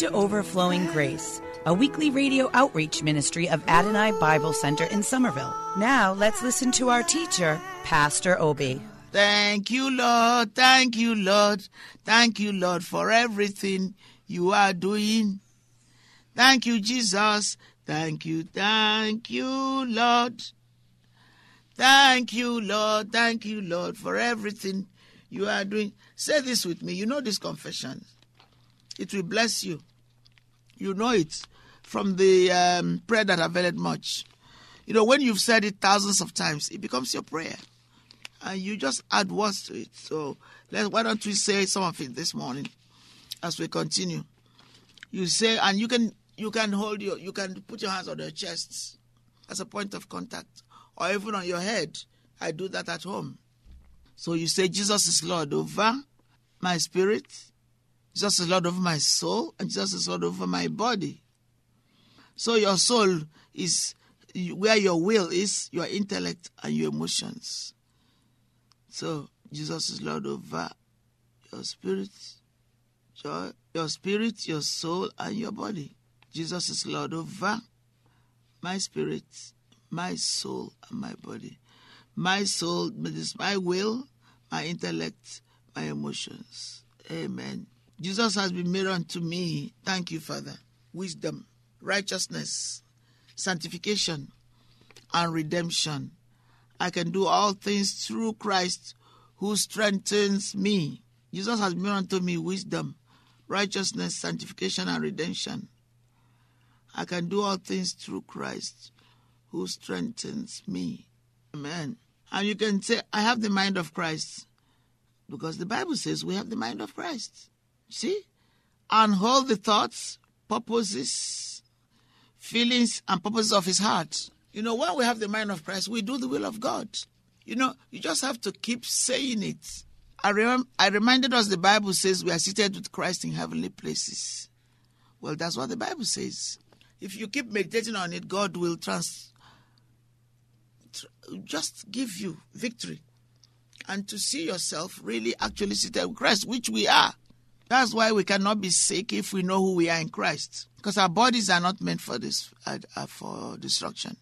to Overflowing Grace, a weekly radio outreach ministry of Adonai Bible Center in Somerville. Now let's listen to our teacher, Pastor Obi. Thank you, Lord. Thank you, Lord. Thank you, Lord, for everything you are doing. Thank you, Jesus. Thank you, thank you, Lord. Thank you, Lord. Thank you, Lord, for everything you are doing. Say this with me. You know this confession. It will bless you. You know it from the um, prayer that I've availed much. You know, when you've said it thousands of times, it becomes your prayer. And you just add words to it. So let, why don't we say some of it this morning as we continue? You say, and you can you can hold your you can put your hands on your chest as a point of contact or even on your head. I do that at home. So you say, Jesus is Lord over my spirit, Jesus is Lord over my soul, and Jesus is Lord over my body. So your soul is where your will is, your intellect, and your emotions. So Jesus is Lord over your spirit, your, your spirit, your soul, and your body. Jesus is Lord over my spirit, my soul, and my body. My soul is my will, my intellect, my emotions. Amen. Jesus has been made unto me, thank you, Father, wisdom, righteousness, sanctification, and redemption. I can do all things through Christ who strengthens me. Jesus has made unto me wisdom, righteousness, sanctification, and redemption. I can do all things through Christ who strengthens me. Amen. And you can say, I have the mind of Christ. Because the Bible says we have the mind of Christ. See? And hold the thoughts, purposes, feelings, and purposes of his heart. You know, when we have the mind of Christ, we do the will of God. You know, you just have to keep saying it. I, rem- I reminded us the Bible says we are seated with Christ in heavenly places. Well, that's what the Bible says. If you keep meditating on it, God will trans- tr- just give you victory. And to see yourself really actually seated with Christ, which we are. That's why we cannot be sick if we know who we are in Christ. Because our bodies are not meant for this uh, for destruction.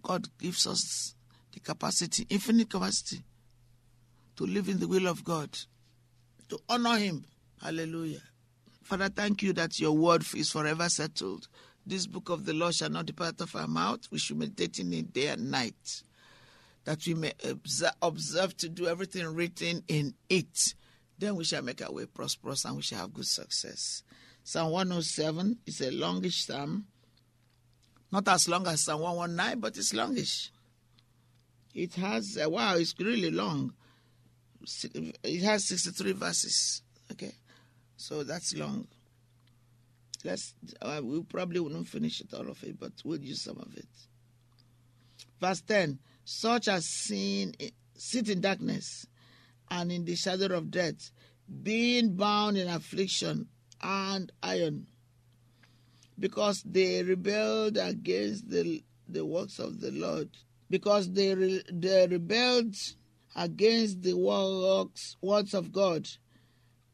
God gives us the capacity, infinite capacity, to live in the will of God, to honor Him. Hallelujah. Father, thank you that your word is forever settled. This book of the law shall not depart of our mouth. We should meditate in it day and night, that we may observe to do everything written in it. Then we shall make our way prosperous and we shall have good success. Psalm 107 is a longish psalm. Not as long as Psalm 119, but it's longish. It has, uh, wow, it's really long. It has 63 verses. Okay. So that's long. Let's, uh, we probably wouldn't finish it all of it, but we'll use some of it. Verse 10 Such as seen, sit in darkness and in the shadow of death, being bound in affliction and iron, because they rebelled against the, the works of the Lord, because they, re, they rebelled against the works, words of God,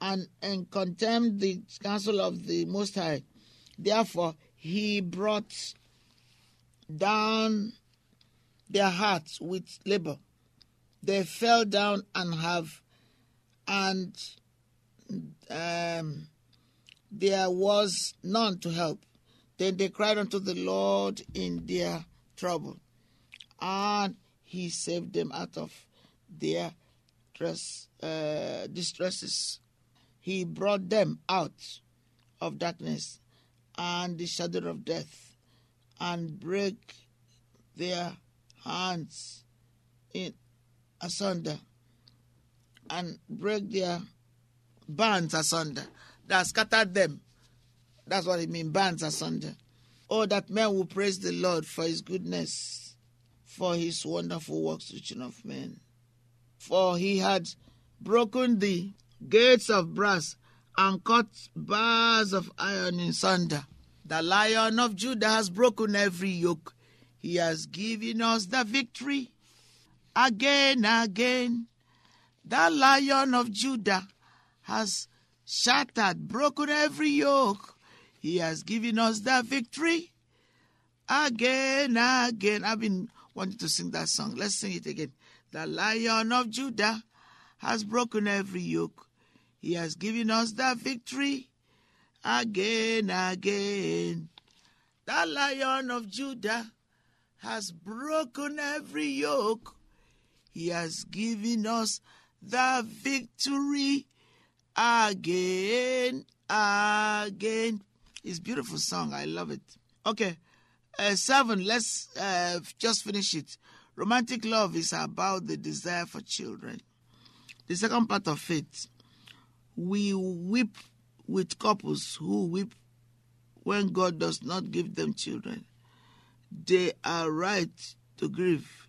and, and contemned the counsel of the Most High. Therefore, he brought down their hearts with labor. They fell down and have, and um, there was none to help. Then they cried unto the Lord in their trouble, and he saved them out of their uh, distresses. He brought them out of darkness and the shadow of death, and break their hands in asunder, and break their bands asunder. That scattered them. That's what it means, bands asunder. Oh, that men will praise the Lord for his goodness, for his wonderful works, reaching of men. For he had broken the gates of brass and cut bars of iron in sunder. The lion of Judah has broken every yoke. He has given us the victory again, again. The lion of Judah has shattered, broken every yoke. He has given us that victory again, again. I've been wanting to sing that song. Let's sing it again. The lion of Judah has broken every yoke. He has given us that victory again, again. The lion of Judah has broken every yoke. He has given us the victory again, again. It's beautiful song. I love it. Okay, uh, seven. Let's uh, just finish it. Romantic love is about the desire for children. The second part of it, we weep with couples who weep when God does not give them children. They are right to grieve.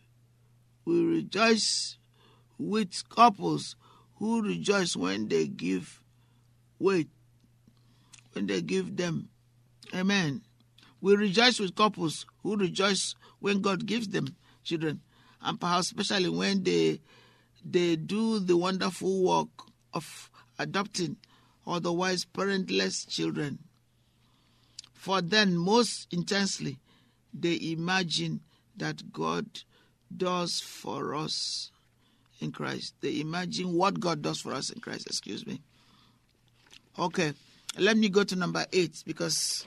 We rejoice with couples who rejoice when they give wait when they give them. Amen. We rejoice with couples who rejoice when god gives them children and perhaps especially when they they do the wonderful work of adopting otherwise parentless children. For then most intensely they imagine that god does for us in Christ. They imagine what God does for us in Christ. Excuse me. Okay, let me go to number eight because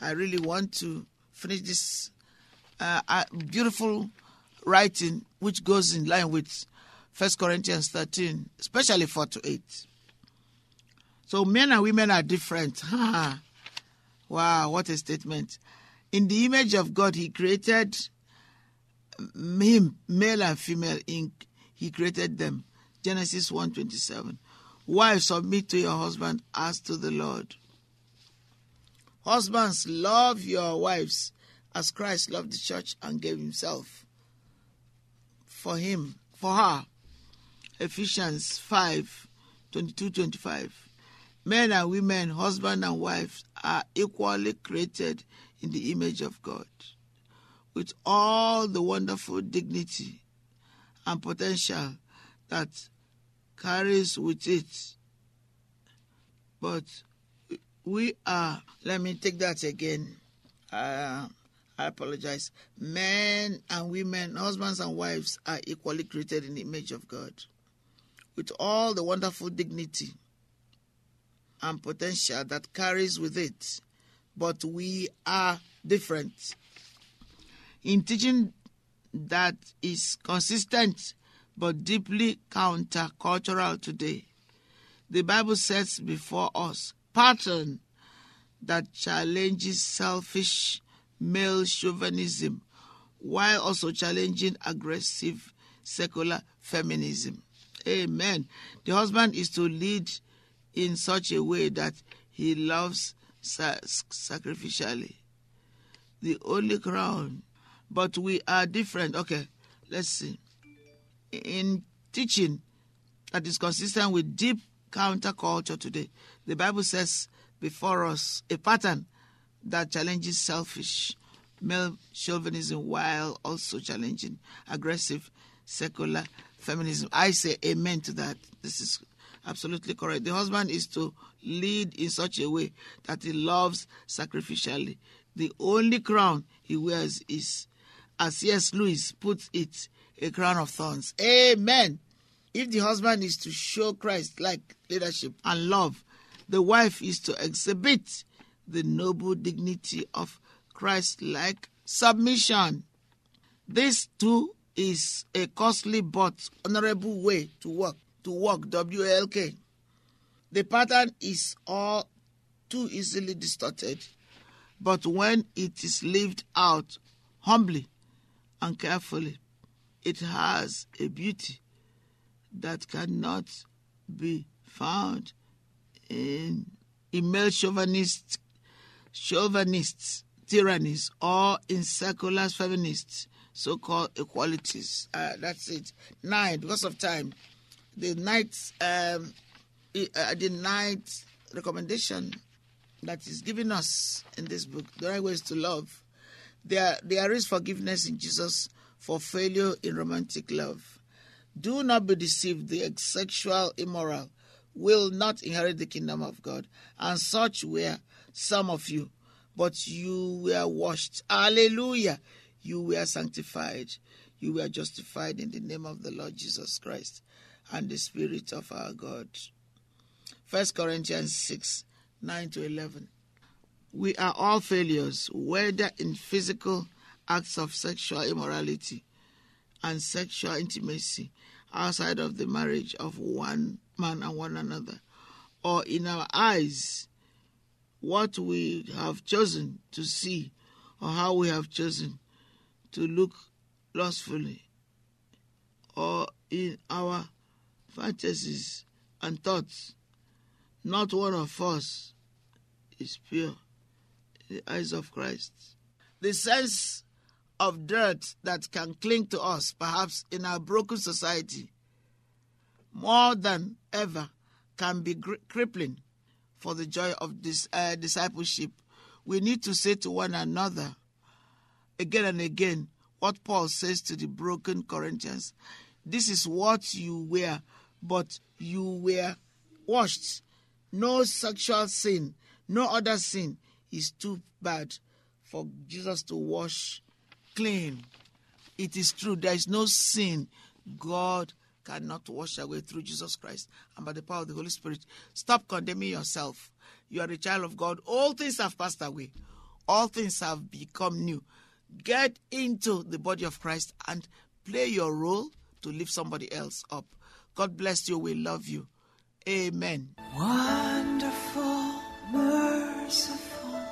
I really want to finish this uh, uh, beautiful writing which goes in line with First Corinthians 13, especially 4 to 8. So men and women are different. wow, what a statement. In the image of God, He created him, male and female, in he created them. Genesis 1:27. Wives, submit to your husband as to the Lord. Husbands, love your wives as Christ loved the church and gave himself for him, for her. Ephesians 5 22 25. Men and women, husband and wife, are equally created in the image of God with all the wonderful dignity and potential that carries with it. But we are, let me take that again. Uh, I apologize. Men and women, husbands and wives are equally created in the image of God with all the wonderful dignity and potential that carries with it. But we are different. In teaching that is consistent but deeply countercultural today. The Bible sets before us pattern that challenges selfish male chauvinism while also challenging aggressive secular feminism. Amen. The husband is to lead in such a way that he loves sacrificially. The only crown but we are different. Okay, let's see. In teaching that is consistent with deep counterculture today, the Bible says before us a pattern that challenges selfish male chauvinism while also challenging aggressive secular feminism. I say amen to that. This is absolutely correct. The husband is to lead in such a way that he loves sacrificially. The only crown he wears is as C.S. Lewis puts it, a crown of thorns. Amen. If the husband is to show Christ like leadership and love, the wife is to exhibit the noble dignity of Christ like submission. This too is a costly but honorable way to work, to work W L K. The pattern is all too easily distorted. But when it is lived out humbly and carefully, it has a beauty that cannot be found in, male chauvinist, chauvinists, tyrannies, or in secular feminists, so-called equalities. Uh, that's it. Nine, because of time. The ninth, um, uh, the ninth recommendation that is given us in this book, the right ways to love. There, there is forgiveness in Jesus for failure in romantic love. Do not be deceived. The sexual immoral will not inherit the kingdom of God. And such were some of you. But you were washed. Hallelujah. You were sanctified. You were justified in the name of the Lord Jesus Christ and the Spirit of our God. First Corinthians 6 9 to 11. We are all failures, whether in physical acts of sexual immorality and sexual intimacy outside of the marriage of one man and one another, or in our eyes, what we have chosen to see, or how we have chosen to look lustfully, or in our fantasies and thoughts. Not one of us is pure the eyes of Christ. The sense of dirt that can cling to us, perhaps in our broken society, more than ever can be gri- crippling for the joy of this uh, discipleship. We need to say to one another again and again what Paul says to the broken Corinthians. This is what you were, but you were washed. No sexual sin, no other sin is too bad for Jesus to wash clean. It is true, there is no sin God cannot wash away through Jesus Christ and by the power of the Holy Spirit. Stop condemning yourself. You are a child of God. All things have passed away, all things have become new. Get into the body of Christ and play your role to lift somebody else up. God bless you. We love you. Amen. Wonderful, merciful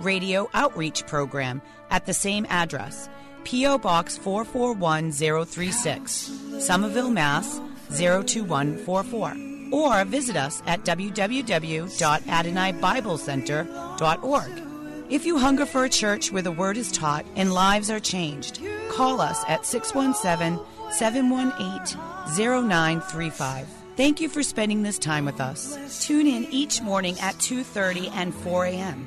Radio Outreach Program at the same address, P.O. Box 441036, Somerville, Mass. 02144 or visit us at www.adonai.biblecenter.org. If you hunger for a church where the word is taught and lives are changed, call us at 617 718 0935. Thank you for spending this time with us. Tune in each morning at 2:30 and 4 a.m.